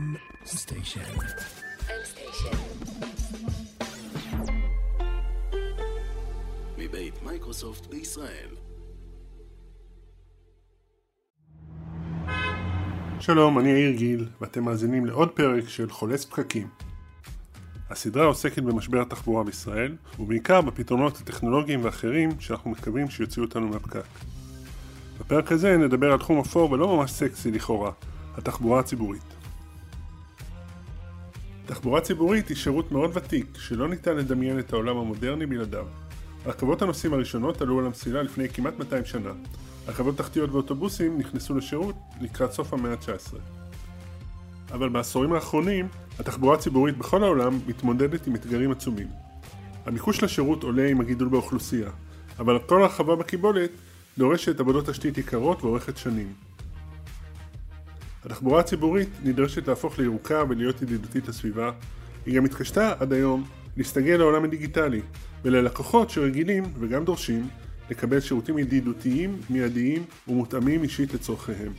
M Station. מבית מייקרוסופט בישראל. שלום, אני יאיר גיל, ואתם מאזינים לעוד פרק של חולץ פקקים. הסדרה עוסקת במשבר התחבורה בישראל, ובעיקר בפתרונות הטכנולוגיים ואחרים שאנחנו מקווים שיוציאו אותנו מהפקק. בפרק הזה נדבר על תחום אפור ולא ממש סקסי לכאורה, התחבורה הציבורית. תחבורה ציבורית היא שירות מאוד ותיק, שלא ניתן לדמיין את העולם המודרני בלעדיו. רכבות הנוסעים הראשונות עלו על המסילה לפני כמעט 200 שנה. רכבות תחתיות ואוטובוסים נכנסו לשירות לקראת סוף המאה ה-19. אבל בעשורים האחרונים, התחבורה הציבורית בכל העולם מתמודדת עם אתגרים עצומים. הביקוש לשירות עולה עם הגידול באוכלוסייה, אבל כל הרחבה בקיבולת דורשת עבודות תשתית יקרות ואורכת שנים. התחבורה הציבורית נדרשת להפוך לירוקה ולהיות ידידותית לסביבה, היא גם התקשתה עד היום להסתגל לעולם הדיגיטלי וללקוחות שרגילים וגם דורשים לקבל שירותים ידידותיים, מיידיים ומותאמים אישית לצורכיהם.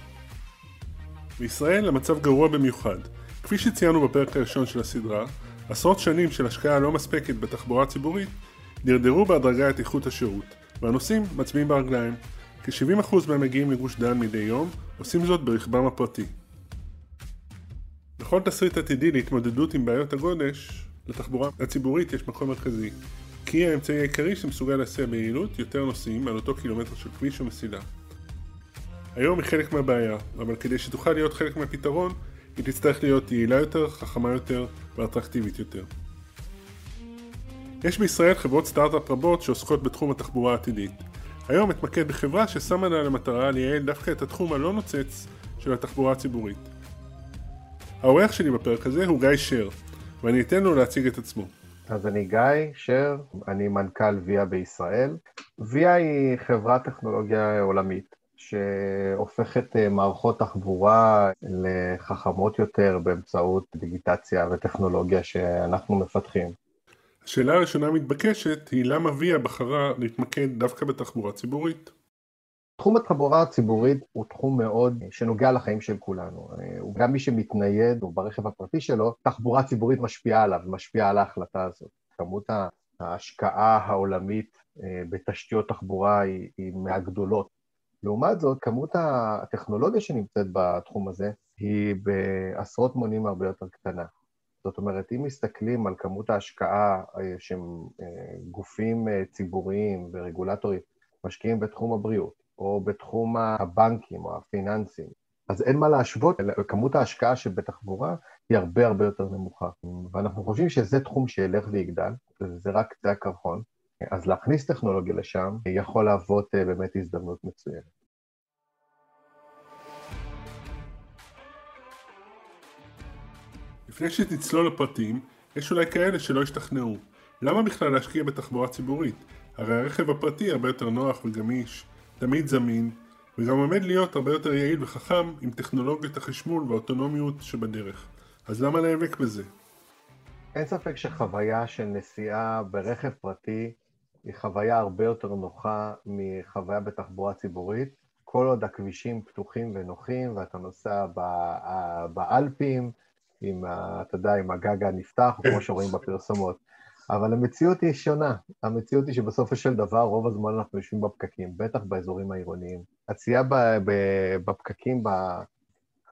בישראל המצב גרוע במיוחד. כפי שציינו בפרק הראשון של הסדרה, עשרות שנים של השקעה לא מספקת בתחבורה ציבורית דרדרו בהדרגה את איכות השירות, והנוסעים מצביעים ברגליים. כ-70% מהם מגיעים לגוש דן מדי יום, עושים זאת ברכבם הפרטי. בכל תסריט עתידי להתמודדות עם בעיות הגודש, לתחבורה הציבורית יש מקום מרכזי, כי היא האמצעי העיקרי שמסוגל להסיע ביעילות יותר נוסעים על אותו קילומטר של כביש או מסילה. היום היא חלק מהבעיה, אבל כדי שתוכל להיות חלק מהפתרון, היא תצטרך להיות יעילה יותר, חכמה יותר ואטרקטיבית יותר. יש בישראל חברות סטארט-אפ רבות שעוסקות בתחום התחבורה העתידית. היום אתמקד בחברה ששמה לה למטרה לייעל דווקא את התחום הלא נוצץ של התחבורה הציבורית. האורח שלי בפרק הזה הוא גיא שר, ואני אתן לו להציג את עצמו. אז אני גיא שר, אני מנכ"ל ויה בישראל. ויה היא חברת טכנולוגיה עולמית שהופכת אה, מערכות תחבורה לחכמות יותר באמצעות דיגיטציה וטכנולוגיה שאנחנו מפתחים. השאלה הראשונה המתבקשת היא למה ויה בחרה להתמקד דווקא בתחבורה ציבורית? תחום התחבורה הציבורית הוא תחום מאוד שנוגע לחיים של כולנו. הוא גם מי שמתנייד, הוא ברכב הפרטי שלו, תחבורה ציבורית משפיעה עליו, משפיעה על ההחלטה הזאת. כמות ההשקעה העולמית אה, בתשתיות תחבורה היא, היא מהגדולות. לעומת זאת, כמות הטכנולוגיה שנמצאת בתחום הזה היא בעשרות מונים הרבה יותר קטנה. זאת אומרת, אם מסתכלים על כמות ההשקעה אה, שהם אה, גופים ציבוריים ורגולטורים משקיעים בתחום הבריאות, או בתחום הבנקים או הפיננסים. אז אין מה להשוות, כמות ההשקעה שבתחבורה היא הרבה הרבה יותר נמוכה. ואנחנו חושבים שזה תחום שילך ויגדל, וזה רק קצה הקרחון, אז להכניס טכנולוגיה לשם יכול להוות אה, באמת הזדמנות מצוינת. לפני שתצלול לפרטים, יש אולי כאלה שלא השתכנעו. למה בכלל להשקיע בתחבורה ציבורית? הרי הרכב הפרטי הרבה יותר נוח וגמיש, תמיד זמין, וגם עומד להיות הרבה יותר יעיל וחכם עם טכנולוגיות החשמול והאוטונומיות שבדרך. אז למה להיאבק בזה? אין ספק שחוויה של נסיעה ברכב פרטי היא חוויה הרבה יותר נוחה מחוויה בתחבורה ציבורית. כל עוד הכבישים פתוחים ונוחים ואתה נוסע באלפים, עם, אתה יודע, עם הגג הנפתח, כמו שרואים בפרסומות. אבל המציאות היא שונה. המציאות היא שבסופו של דבר, רוב הזמן אנחנו יושבים בפקקים, בטח באזורים העירוניים. עצייה בפקקים ב...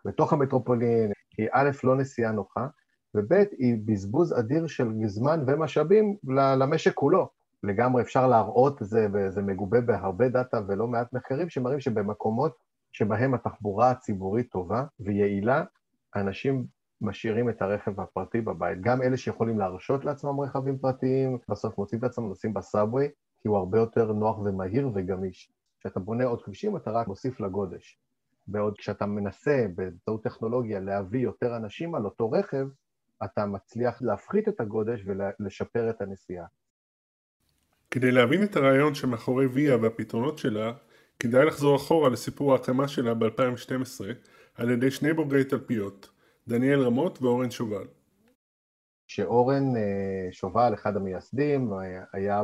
בתוך המטרופולין היא א', לא נסיעה נוחה, וב', היא בזבוז אדיר של זמן ומשאבים למשק כולו. לגמרי אפשר להראות זה, וזה מגובה בהרבה דאטה ולא מעט מחקרים שמראים שבמקומות שבהם התחבורה הציבורית טובה ויעילה, אנשים משאירים את הרכב הפרטי בבית. גם אלה שיכולים להרשות לעצמם רכבים פרטיים, בסוף מוצאים את עצמם נוסעים בסאבווי, כי הוא הרבה יותר נוח ומהיר וגמיש. כשאתה בונה עוד כבישים אתה רק מוסיף לגודש. בעוד כשאתה מנסה באמצעות טכנולוגיה להביא יותר אנשים על אותו רכב, אתה מצליח להפחית את הגודש ולשפר את הנסיעה. כדי להבין את הרעיון שמאחורי ויה והפתרונות שלה, כדאי לחזור אחורה לסיפור ההקמה שלה ב-2012 על ידי שני בוגרי תלפיות, דניאל רמות ואורן שובל. שאורן אה, שובל, אחד המייסדים, היה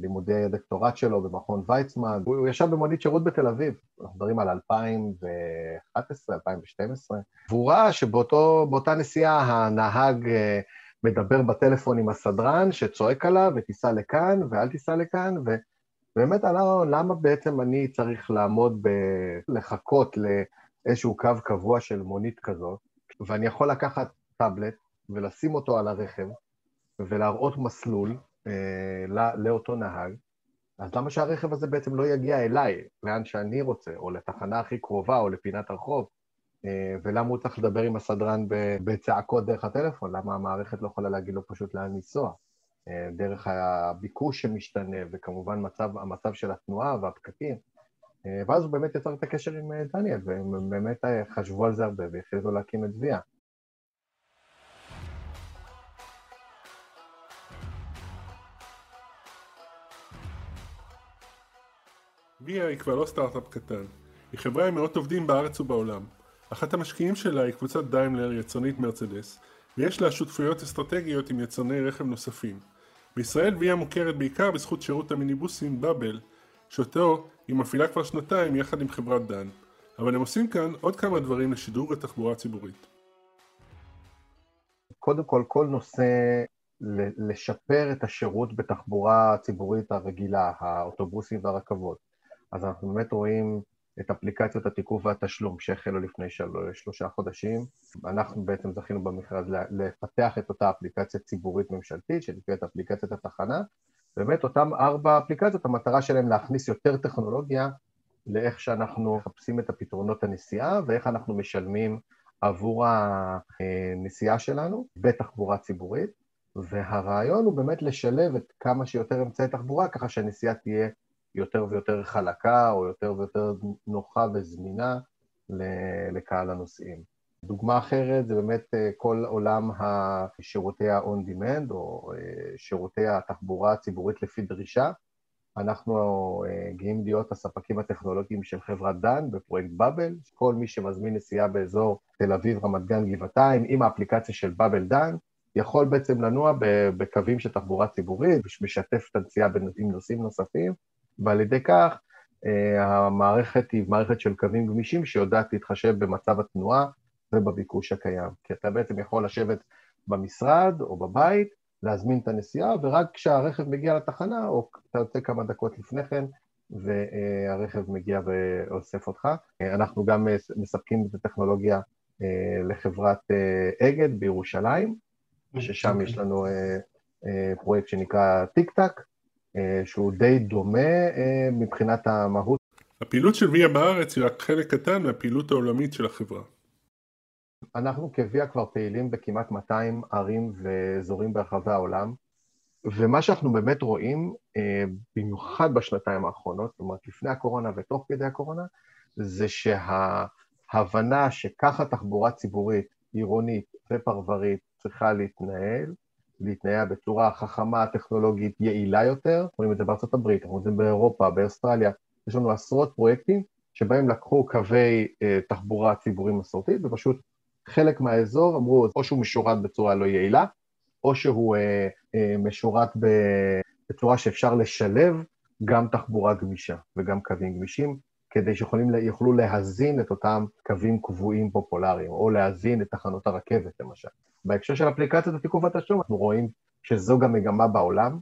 לימודי הדוקטורט שלו במכון ויצמן. הוא ישב במונית שירות בתל אביב, אנחנו מדברים על 2011, 2012, והוא ראה שבאותה נסיעה הנהג מדבר בטלפון עם הסדרן שצועק עליו ותיסע לכאן ואל תיסע לכאן, ובאמת עלה לו למה בעצם אני צריך לעמוד ב... לחכות לאיזשהו קו קבוע של מונית כזאת, ואני יכול לקחת טאבלט ולשים אותו על הרכב ולהראות מסלול אה, לאותו נהג, אז למה שהרכב הזה בעצם לא יגיע אליי, לאן שאני רוצה, או לתחנה הכי קרובה, או לפינת הרחוב, אה, ולמה הוא צריך לדבר עם הסדרן בצעקות דרך הטלפון? למה המערכת לא יכולה להגיד לו פשוט לאן לנסוע? אה, דרך הביקוש שמשתנה, וכמובן מצב, המצב של התנועה והפקקים. אה, ואז הוא באמת יצר את הקשר עם דניאל, והם באמת חשבו על זה הרבה והחליטו להקים את ויה. ויה היא כבר לא סטארט-אפ קטן, היא חברה עם מאות עובדים בארץ ובעולם. אחת המשקיעים שלה היא קבוצת דיימלר, יצרנית מרצדס, ויש לה שותפויות אסטרטגיות עם יצרני רכב נוספים. בישראל ויה מוכרת בעיקר בזכות שירות המיניבוסים באבל, שאותו היא מפעילה כבר שנתיים יחד עם חברת דן. אבל הם עושים כאן עוד כמה דברים לשדרוג התחבורה הציבורית. קודם כל, כל נושא לשפר את השירות בתחבורה הציבורית הרגילה, האוטובוסים והרכבות. אז אנחנו באמת רואים את אפליקציות התיקוף והתשלום שהחלו לפני של... שלושה חודשים. אנחנו בעצם זכינו במכרז לפתח את אותה אפליקציה ציבורית ממשלתית שנקראת אפליקציית התחנה. באמת אותן ארבע אפליקציות, המטרה שלהן להכניס יותר טכנולוגיה לאיך שאנחנו מחפשים את הפתרונות הנסיעה ואיך אנחנו משלמים עבור הנסיעה שלנו בתחבורה ציבורית. והרעיון הוא באמת לשלב את כמה שיותר אמצעי תחבורה ככה שהנסיעה תהיה יותר ויותר חלקה או יותר ויותר נוחה וזמינה לקהל הנוסעים. דוגמה אחרת זה באמת אה, כל עולם השירותי ה-on-demand או אה, שירותי התחבורה הציבורית לפי דרישה. אנחנו אה, גאים להיות הספקים הטכנולוגיים של חברת דן בפרויקט באבל. כל מי שמזמין נסיעה באזור תל אביב, רמת גן, גבעתיים, עם האפליקציה של באבל דן, יכול בעצם לנוע בקווים של תחבורה ציבורית, משתף את הנסיעה עם נוסעים נוספים, ועל ידי כך המערכת היא מערכת של קווים גמישים שיודעת להתחשב במצב התנועה ובביקוש הקיים. כי אתה בעצם יכול לשבת במשרד או בבית, להזמין את הנסיעה, ורק כשהרכב מגיע לתחנה, או אתה יוצא כמה דקות לפני כן, והרכב מגיע ואוסף אותך. אה, אנחנו גם מספקים את הטכנולוגיה אה, לחברת אגד בירושלים, ששם אוקיי. יש לנו פרויקט שנקרא טיק טק, אה, שהוא די דומה אה, מבחינת המהות. הפעילות של ויה בארץ היא רק חלק קטן מהפעילות העולמית של החברה. אנחנו כוויה כבר פעילים בכמעט 200 ערים ואזורים ברחבי העולם, ומה שאנחנו באמת רואים, אה, במיוחד בשנתיים האחרונות, זאת אומרת לפני הקורונה ותוך כדי הקורונה, זה שההבנה שככה תחבורה ציבורית, עירונית ופרברית צריכה להתנהל, להתנהל בצורה חכמה, טכנולוגית, יעילה יותר, רואים את זה בארצות הברית, אנחנו רואים את זה באירופה, באוסטרליה, יש לנו עשרות פרויקטים שבהם לקחו קווי אה, תחבורה ציבורית מסורתית ופשוט חלק מהאזור אמרו או שהוא משורת בצורה לא יעילה, או שהוא אה, אה, משורת בצורה שאפשר לשלב גם תחבורה גמישה וגם קווים גמישים, כדי שיוכלו להזין את אותם קווים קבועים פופולריים, או להזין את תחנות הרכבת למשל. בהקשר של אפליקציות התיקוף והתשלום, אנחנו רואים שזו גם מגמה בעולם,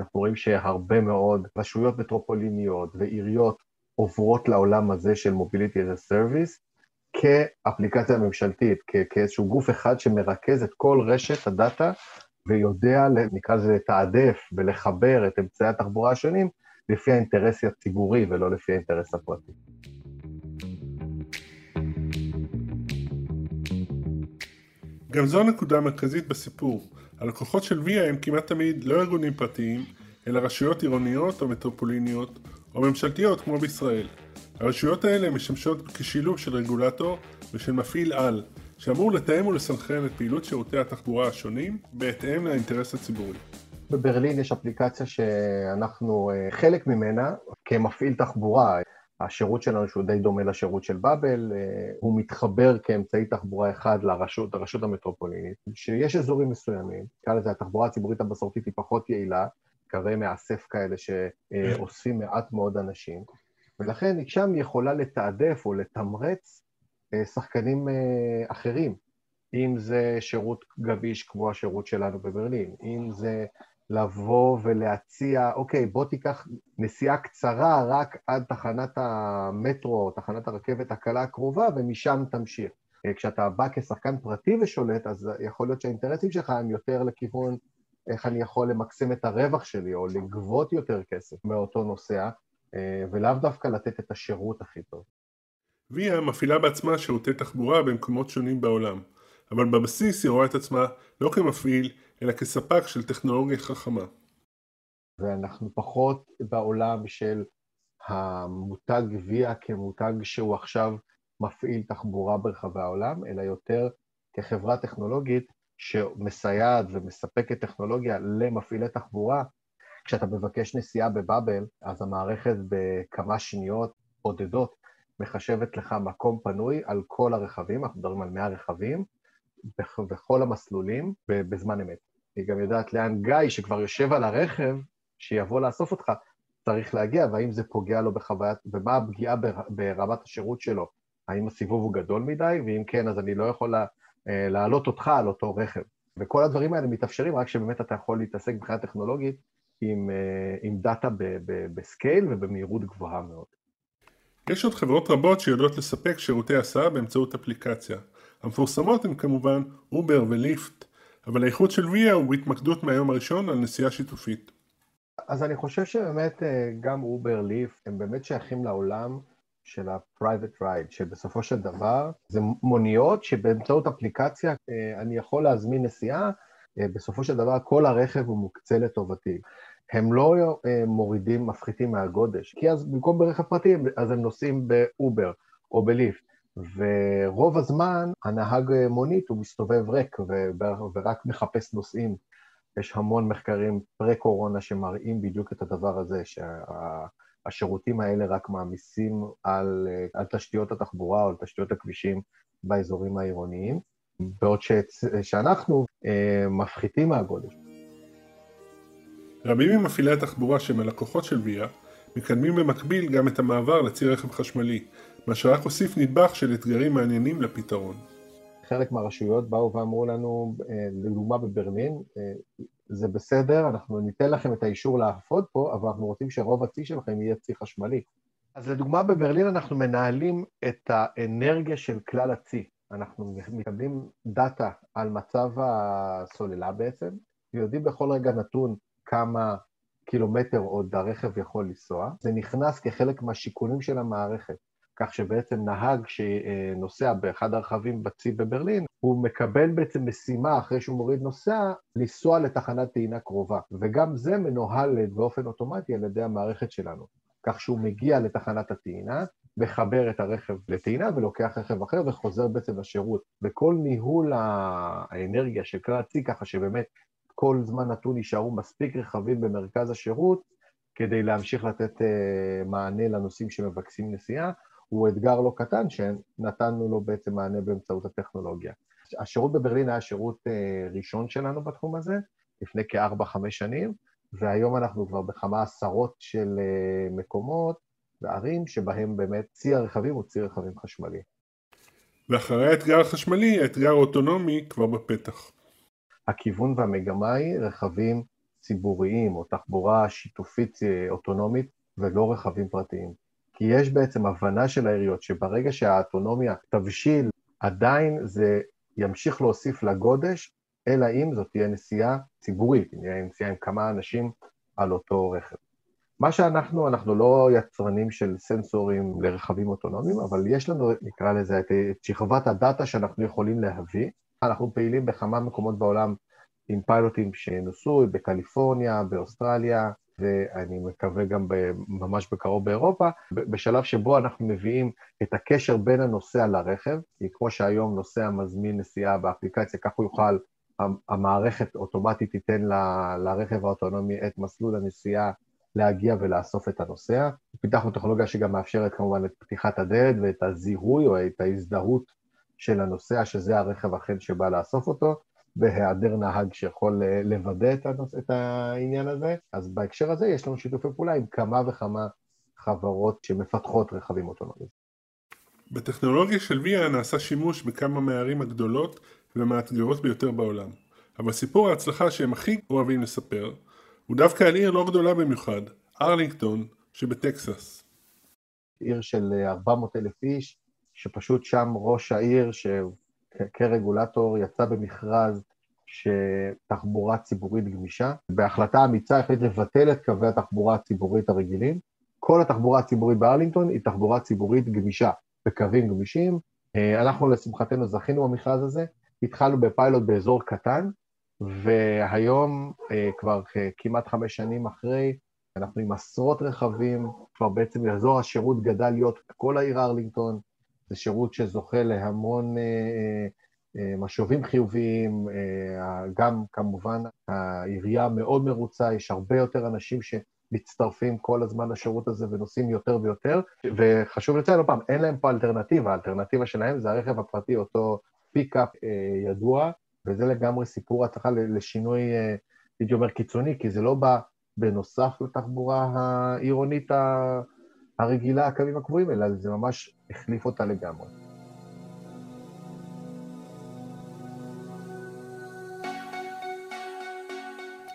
אנחנו רואים שהרבה מאוד רשויות מטרופוליניות ועיריות עוברות לעולם הזה של as a Service כאפליקציה ממשלתית, כאיזשהו גוף אחד שמרכז את כל רשת הדאטה ויודע, נקרא לזה, לתעדף ולחבר את אמצעי התחבורה השונים לפי האינטרס הציבורי ולא לפי האינטרס הפרטי. גם זו הנקודה המרכזית בסיפור. הלקוחות של ויה הם כמעט תמיד לא ארגונים פרטיים, אלא רשויות עירוניות או מטרופוליניות או ממשלתיות כמו בישראל. הרשויות האלה משמשות כשילוב של רגולטור ושל מפעיל על, שאמור לתאם ולסנכרן את פעילות שירותי התחבורה השונים בהתאם לאינטרס הציבורי. בברלין יש אפליקציה שאנחנו אה, חלק ממנה כמפעיל תחבורה. השירות שלנו, שהוא די דומה לשירות של באבל, אה, הוא מתחבר כאמצעי תחבורה אחד לרשות, לרשות המטרופולינית, שיש אזורים מסוימים, נקרא לזה התחבורה הציבורית המסורתית היא פחות יעילה, קווי מאסף כאלה שאוספים מעט מאוד אנשים, ולכן שם היא יכולה לתעדף או לתמרץ שחקנים אחרים, אם זה שירות גביש כמו השירות שלנו בברלין, אם זה לבוא ולהציע, אוקיי, בוא תיקח נסיעה קצרה רק עד תחנת המטרו, תחנת הרכבת הקלה הקרובה, ומשם תמשיך. כשאתה בא כשחקן פרטי ושולט, אז יכול להיות שהאינטרסים שלך הם יותר לכיוון איך אני יכול למקסם את הרווח שלי, או לגבות יותר כסף מאותו נוסע, ולאו דווקא לתת את השירות הכי טוב. ויה מפעילה בעצמה שירותי תחבורה במקומות שונים בעולם, אבל בבסיס היא רואה את עצמה לא כמפעיל, אלא כספק של טכנולוגיה חכמה. ואנחנו פחות בעולם של המותג ויה כמותג שהוא עכשיו מפעיל תחבורה ברחבי העולם, אלא יותר כחברה טכנולוגית שמסייעת ומספקת טכנולוגיה למפעילי תחבורה. כשאתה מבקש נסיעה בבאבל, אז המערכת בכמה שניות בודדות מחשבת לך מקום פנוי על כל הרכבים, אנחנו מדברים על 100 רכבים, בכל המסלולים בזמן אמת. היא גם יודעת לאן גיא, שכבר יושב על הרכב, שיבוא לאסוף אותך, צריך להגיע, והאם זה פוגע לו בחוויית, ומה הפגיעה ברמת השירות שלו. האם הסיבוב הוא גדול מדי, ואם כן, אז אני לא יכול אה, להעלות אותך על אותו רכב. וכל הדברים האלה מתאפשרים רק שבאמת אתה יכול להתעסק מבחינה טכנולוגית עם, אה, עם data ב scale ובמהירות גבוהה מאוד. יש עוד חברות רבות שיודעות לספק שירותי הסעה באמצעות אפליקציה. המפורסמות הן כמובן אובר וליפט, אבל האיכות של ויה הוא בהתמקדות מהיום הראשון על נסיעה שיתופית. אז אני חושב שבאמת אה, גם אובר, ליפט, הם באמת שייכים לעולם של ה-private ride, שבסופו של דבר זה מוניות שבאמצעות אפליקציה אה, אני יכול להזמין נסיעה, בסופו של דבר כל הרכב הוא מוקצה לטובתי. הם לא מורידים, מפחיתים מהגודש, כי אז במקום ברכב פרטי אז הם נוסעים באובר או בליפט. ורוב הזמן הנהג מונית הוא מסתובב ריק ורק מחפש נוסעים. יש המון מחקרים פרה-קורונה שמראים בדיוק את הדבר הזה, שהשירותים האלה רק מעמיסים על, על תשתיות התחבורה או על תשתיות הכבישים באזורים העירוניים, בעוד ש, שאנחנו אה, מפחיתים מהגודש. רבים ממפעילי התחבורה שהם הלקוחות של ויה מקדמים במקביל גם את המעבר לצי רכב חשמלי, מה שרק הוסיף נדבך של אתגרים מעניינים לפתרון. חלק מהרשויות באו ואמרו לנו, אה, לדוגמה בברלין, אה, זה בסדר, אנחנו ניתן לכם את האישור לעבוד פה, אבל אנחנו רוצים שרוב הצי שלכם יהיה צי חשמלי. אז לדוגמה בברלין אנחנו מנהלים את האנרגיה של כלל הצי. אנחנו מקבלים דאטה על מצב הסוללה בעצם, ויודעים בכל רגע נתון כמה קילומטר עוד הרכב יכול לנסוע. זה נכנס כחלק מהשיקולים של המערכת. כך שבעצם נהג שנוסע באחד הרכבים בצי בברלין, הוא מקבל בעצם משימה אחרי שהוא מוריד נוסע, לנסוע לתחנת טעינה קרובה, וגם זה מנוהל באופן אוטומטי על ידי המערכת שלנו, כך שהוא מגיע לתחנת הטעינה, מחבר את הרכב לטעינה ולוקח רכב אחר וחוזר בעצם לשירות. וכל ניהול האנרגיה של כלל הצי, ככה שבאמת כל זמן נתון יישארו מספיק רכבים במרכז השירות, כדי להמשיך לתת אה, מענה לנוסעים שמבקשים נסיעה, הוא אתגר לא קטן שנתנו לו בעצם מענה באמצעות הטכנולוגיה. השירות בברלין היה שירות אה, ראשון שלנו בתחום הזה, לפני כארבע-חמש שנים, והיום אנחנו כבר בכמה עשרות של אה, מקומות וערים שבהם באמת צי הרכבים הוא צי רכבים חשמלי. ואחרי האתגר החשמלי, האתגר האוטונומי כבר בפתח. הכיוון והמגמה היא רכבים ציבוריים או תחבורה שיתופית אה, אוטונומית ולא רכבים פרטיים. כי יש בעצם הבנה של העיריות שברגע שהאוטונומיה תבשיל, עדיין זה ימשיך להוסיף לגודש, אלא אם זאת תהיה נסיעה ציבורית, נהיה נסיעה עם כמה אנשים על אותו רכב. מה שאנחנו, אנחנו לא יצרנים של סנסורים לרכבים אוטונומיים, אבל יש לנו, נקרא לזה, את שכבת הדאטה שאנחנו יכולים להביא. אנחנו פעילים בכמה מקומות בעולם עם פיילוטים שנוסו, בקליפורניה, באוסטרליה, ואני מקווה גם ממש בקרוב באירופה, בשלב שבו אנחנו מביאים את הקשר בין הנוסע לרכב, כי כמו שהיום נוסע מזמין נסיעה באפליקציה, כך הוא יוכל, המערכת אוטומטית תיתן לרכב האוטונומי את מסלול הנסיעה להגיע ולאסוף את הנוסע. פיתחנו טכנולוגיה שגם מאפשרת כמובן את פתיחת הדלת ואת הזיהוי או את ההזדהות של הנוסע, שזה הרכב אכן שבא לאסוף אותו, בהיעדר נהג שיכול אה, לוודא את, הנוס, את העניין הזה. אז בהקשר הזה יש לנו שיתופי פעולה עם כמה וכמה חברות שמפתחות רכבים אוטונומיים. בטכנולוגיה של ויה נעשה שימוש בכמה מהערים הגדולות ומאתגרות ביותר בעולם. אבל סיפור ההצלחה שהם הכי אוהבים לספר הוא דווקא על עיר לא גדולה במיוחד, ארלינגטון שבטקסס. עיר של 400 אלף איש, שפשוט שם ראש העיר, שכרגולטור יצא במכרז שתחבורה ציבורית גמישה. בהחלטה אמיצה החליט לבטל את קווי התחבורה הציבורית הרגילים. כל התחבורה הציבורית בארלינגטון היא תחבורה ציבורית גמישה, בקווים גמישים. אה, אנחנו לשמחתנו זכינו במכרז הזה, התחלנו בפיילוט באזור קטן, והיום, אה, כבר כמעט חמש שנים אחרי, אנחנו עם עשרות רכבים, כבר בעצם אזור השירות גדל להיות כל העיר ארלינגטון, זה שירות שזוכה להמון אה, אה, משובים חיוביים, גם כמובן העירייה מאוד מרוצה, יש הרבה יותר אנשים שמצטרפים כל הזמן לשירות הזה ונוסעים יותר ויותר, וחשוב לציין עוד פעם, אין להם פה אלטרנטיבה, האלטרנטיבה שלהם זה הרכב הפרטי, אותו פיקאפ ידוע, וזה לגמרי סיפור הצלחה לשינוי, אה, הייתי אומר, קיצוני, כי זה לא בא בנוסף לתחבורה העירונית הרגילה, הקווים הקבועים, אלא זה ממש החליף אותה לגמרי.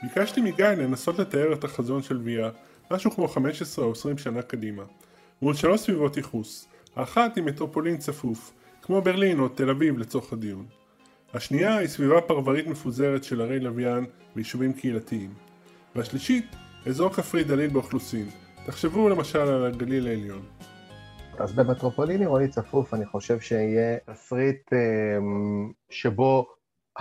ביקשתי מגיא לנסות לתאר את החזון של ויה, משהו כמו 15 או 20 שנה קדימה. מול שלוש סביבות ייחוס, האחת היא מטרופולין צפוף, כמו ברלין או תל אביב לצורך הדיון. השנייה היא סביבה פרברית מפוזרת של ערי לוויין ויישובים קהילתיים. והשלישית, אזור כפרי דליל באוכלוסין. תחשבו למשל על הגליל העליון. אז במטרופולין עירוני צפוף אני חושב שיהיה תסריט אמ, שבו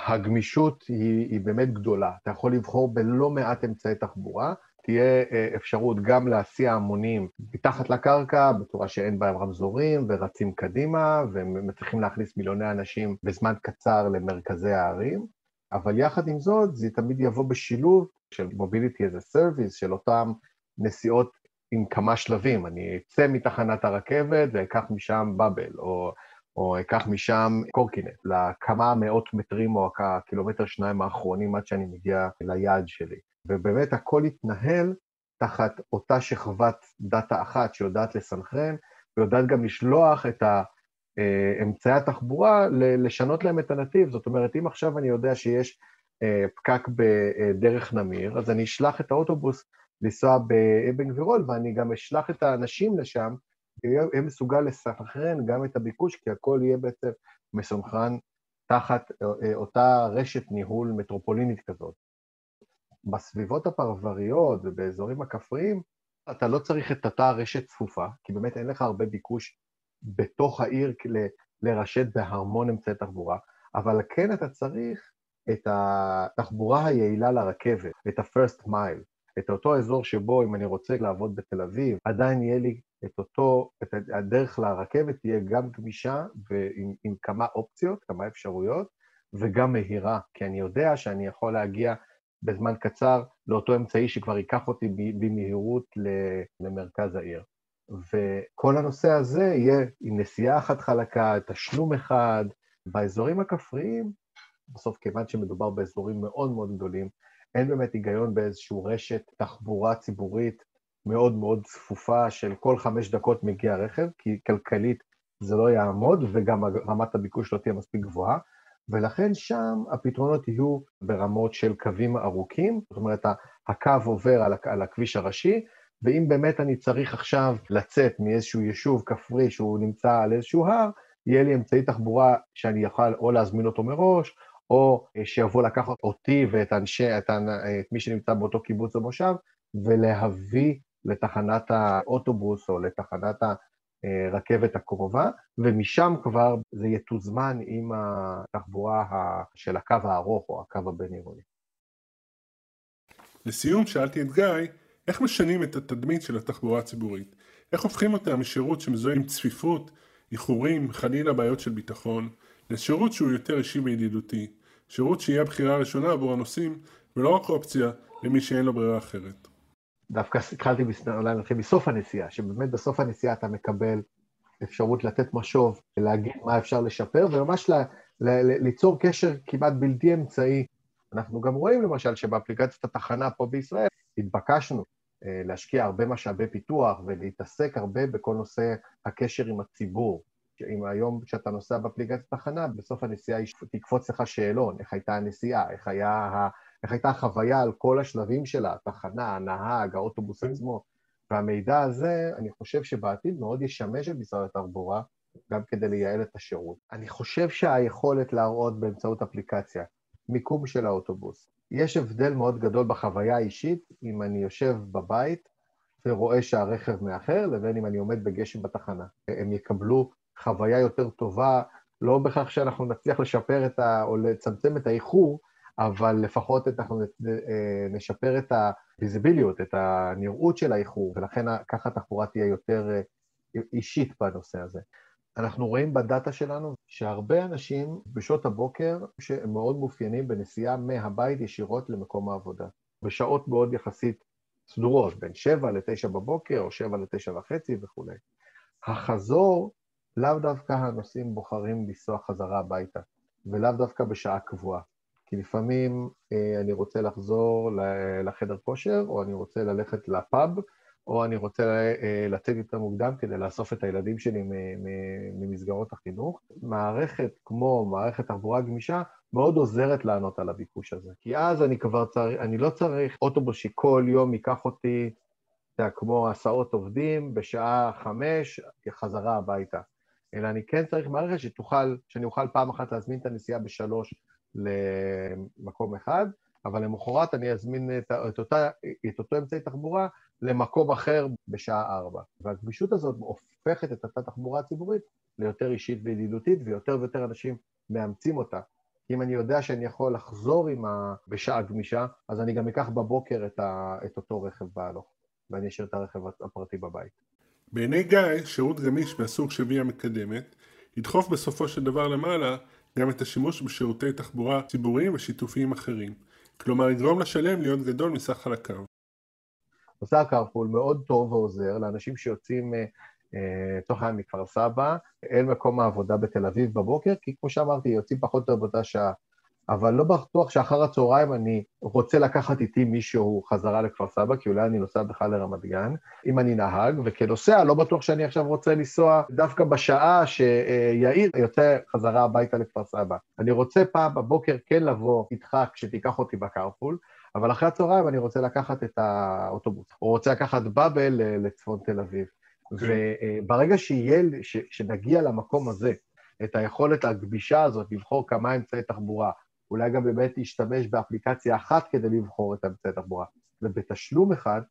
הגמישות היא, היא באמת גדולה. אתה יכול לבחור בלא מעט אמצעי תחבורה, תהיה אה, אפשרות גם להסיע המונים מתחת לקרקע, בצורה שאין בהם רמזורים, ורצים קדימה, ומצליחים להכניס מיליוני אנשים בזמן קצר למרכזי הערים, אבל יחד עם זאת, זה תמיד יבוא בשילוב של as a service, של אותם נסיעות עם כמה שלבים. אני אצא מתחנת הרכבת ואקח משם באבל, או, או אקח משם קורקינט, לכמה מאות מטרים או הקילומטר שניים האחרונים עד שאני מגיע ליעד שלי. ובאמת הכל יתנהל תחת אותה שכבת דאטה אחת שיודעת לסנכרן, ויודעת גם לשלוח את אמצעי התחבורה, לשנות להם את הנתיב. זאת אומרת, אם עכשיו אני יודע שיש אה, פקק בדרך נמיר, אז אני אשלח את האוטובוס לנסוע באבן גבירול, ואני גם אשלח את האנשים לשם, ויהיה מסוגל לסנכרן גם את הביקוש, כי הכל יהיה בעצם מסונכרן תחת אה, אותה רשת ניהול מטרופולינית כזאת. בסביבות הפרבריות ובאזורים הכפריים, אתה לא צריך את אותה רשת צפופה, כי באמת אין לך הרבה ביקוש בתוך העיר לרשת בהמון אמצעי תחבורה, אבל כן אתה צריך את התחבורה היעילה לרכבת, את ה-first mile, את אותו אזור שבו אם אני רוצה לעבוד בתל אביב, עדיין יהיה לי את אותו, את הדרך לרכבת תהיה גם גמישה ועם כמה אופציות, כמה אפשרויות, וגם מהירה, כי אני יודע שאני יכול להגיע בזמן קצר לאותו אמצעי שכבר ייקח אותי במהירות למרכז העיר. וכל הנושא הזה יהיה עם נסיעה אחת חלקה, תשלום אחד. באזורים הכפריים, בסוף כיוון שמדובר באזורים מאוד מאוד גדולים, אין באמת היגיון באיזושהי רשת תחבורה ציבורית מאוד מאוד צפופה של כל חמש דקות מגיע רכב, כי כלכלית זה לא יעמוד וגם רמת הביקוש לא תהיה מספיק גבוהה. ולכן שם הפתרונות יהיו ברמות של קווים ארוכים, זאת אומרת, הקו עובר על הכביש הראשי, ואם באמת אני צריך עכשיו לצאת מאיזשהו יישוב כפרי שהוא נמצא על איזשהו הר, יהיה לי אמצעי תחבורה שאני יכול או להזמין אותו מראש, או שיבוא לקחת אותי ואת אנשי, את, את מי שנמצא באותו קיבוץ או מושב, ולהביא לתחנת האוטובוס או לתחנת הרכבת הקרובה, ומשם כבר זה יתוזמן עם התחבורה של הקו הארוך או הקו הבין-עירוני. לסיום שאלתי את גיא, איך משנים את התדמית של התחבורה הציבורית? איך הופכים אותה משירות שמזוהה עם צפיפות, איחורים, חלילה בעיות של ביטחון, לשירות שהוא יותר אישי וידידותי, שירות שיהיה הבחירה הראשונה עבור הנוסעים, ולא רק אופציה למי שאין לו ברירה אחרת. דווקא התחלתי אולי נתחיל מסוף הנסיעה, שבאמת בסוף הנסיעה אתה מקבל אפשרות לתת משוב, להגיד מה אפשר לשפר, וממש ליצור קשר כמעט בלתי אמצעי. אנחנו גם רואים למשל שבאפליקציית התחנה פה בישראל התבקשנו אה, להשקיע הרבה משאבי פיתוח ולהתעסק הרבה בכל נושא הקשר עם הציבור. אם היום כשאתה נוסע באפליקציית תחנה, בסוף הנסיעה תקפוץ לך שאלון, איך הייתה הנסיעה, איך, היה, איך הייתה החוויה על כל השלבים שלה, התחנה, הנהג, האוטובוס כן. עצמו. והמידע הזה, אני חושב שבעתיד מאוד ישמש את משרד התחבורה גם כדי לייעל את השירות. אני חושב שהיכולת להראות באמצעות אפליקציה מיקום של האוטובוס, יש הבדל מאוד גדול בחוויה האישית אם אני יושב בבית ורואה שהרכב מאחר, לבין אם אני עומד בגשם בתחנה. הם יקבלו חוויה יותר טובה, לא בכך שאנחנו נצליח לשפר את ה... או לצמצם את האיחור, אבל לפחות אנחנו אה, נשפר את הוויזיביליות, את הנראות של האיחור, ולכן ככה התחבורה תהיה יותר אה, אישית בנושא הזה. אנחנו רואים בדאטה שלנו שהרבה אנשים בשעות הבוקר שהם מאוד מאופיינים בנסיעה מהבית ישירות למקום העבודה, בשעות מאוד יחסית סדורות, בין 7 ל-9 בבוקר או 7 ל-9 וחצי וכולי. החזור, לאו דווקא הנוסעים בוחרים לנסוע חזרה הביתה, ולאו דווקא בשעה קבועה. כי לפעמים אה, אני רוצה לחזור לחדר כושר, או אני רוצה ללכת לפאב, או אני רוצה אה, לצאת יותר מוקדם כדי לאסוף את הילדים שלי ממסגרות החינוך. מערכת כמו מערכת תחבורה גמישה מאוד עוזרת לענות על הביקוש הזה. כי אז אני כבר צריך, אני לא צריך אוטובוס שכל יום ייקח אותי, אתה יודע, כמו הסעות עובדים, בשעה חמש, חזרה הביתה. אלא אני כן צריך מערכת שתוכל, שאני אוכל פעם אחת להזמין את הנסיעה בשלוש למקום אחד, אבל למחרת אני אזמין את, את, אותה, את אותו אמצעי תחבורה למקום אחר בשעה ארבע. והגמישות הזאת הופכת את אותה תחבורה הציבורית ליותר אישית וידידותית, ויותר ויותר אנשים מאמצים אותה. אם אני יודע שאני יכול לחזור ה... בשעה גמישה, אז אני גם אקח בבוקר את, ה... את אותו רכב בהלוך, ואני אשאיר את הרכב הפרטי בבית. בעיני גיא, שירות גמיש מהסוג שוויה מקדמת, ידחוף בסופו של דבר למעלה גם את השימוש בשירותי תחבורה ציבוריים ושיתופיים אחרים. כלומר, יגרום לשלם להיות גדול מסך חלקיו. נושא הקרפול מאוד טוב ועוזר לאנשים שיוצאים לצורך אה, העניין מכפר סבא אל מקום העבודה בתל אביב בבוקר, כי כמו שאמרתי, יוצאים פחות או יותר באותה שעה. אבל לא בטוח שאחר הצהריים אני רוצה לקחת איתי מישהו חזרה לכפר סבא, כי אולי אני נוסע בכלל לרמת גן, אם אני נהג, וכנוסע לא בטוח שאני עכשיו רוצה לנסוע דווקא בשעה שיאיר יוצא חזרה הביתה לכפר סבא. אני רוצה פעם בבוקר כן לבוא איתך כשתיקח אותי בקרפול, אבל אחרי הצהריים אני רוצה לקחת את האוטובוס, או רוצה לקחת באבל לצפון תל אביב. Okay. אוקיי. וברגע שיהיה, ש, שנגיע למקום הזה, את היכולת הגבישה הזאת לבחור כמה אמצעי תחבורה, אולי גם באמת להשתמש באפליקציה אחת כדי לבחור את אמצעי התחבורה, ובתשלום אחד,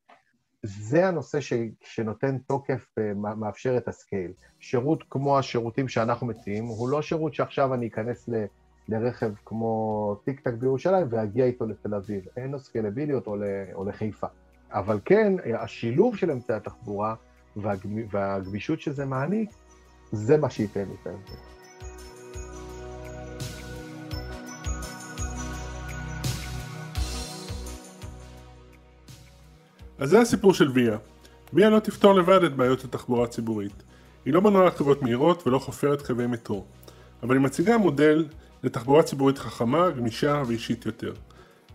זה הנושא ש, שנותן תוקף ומאפשר את הסקייל. שירות כמו השירותים שאנחנו מציעים, הוא לא שירות שעכשיו אני אכנס ל... לרכב כמו טיק טק בירושלים ואגיע איתו לתל אביב. אין לו סקלביליות או, או לחיפה. אבל כן, השילוב של אמצעי התחבורה והגמישות שזה מעניק, זה מה שייתן לי את ההבדל. אז זה הסיפור של ויה. ויה לא תפתור לבד את בעיות התחבורה הציבורית. היא לא בנויה רכבות מהירות ולא חופרת קווי מטרו, אבל היא מציגה מודל לתחבורה ציבורית חכמה, גמישה ואישית יותר.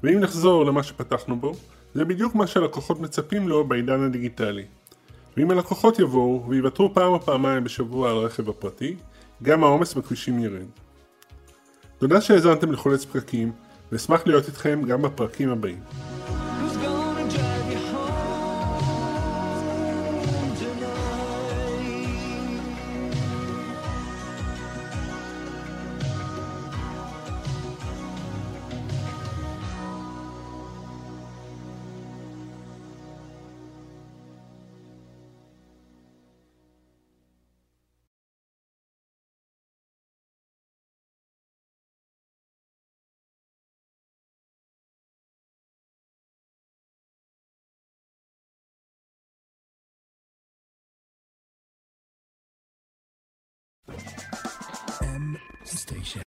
ואם נחזור למה שפתחנו בו, זה בדיוק מה שהלקוחות מצפים לו בעידן הדיגיטלי. ואם הלקוחות יבואו ויוותרו פעם או פעמיים בשבוע על הרכב הפרטי, גם העומס בכבישים ירד. תודה שהאזנתם לחולץ פקקים, ואשמח להיות איתכם גם בפרקים הבאים.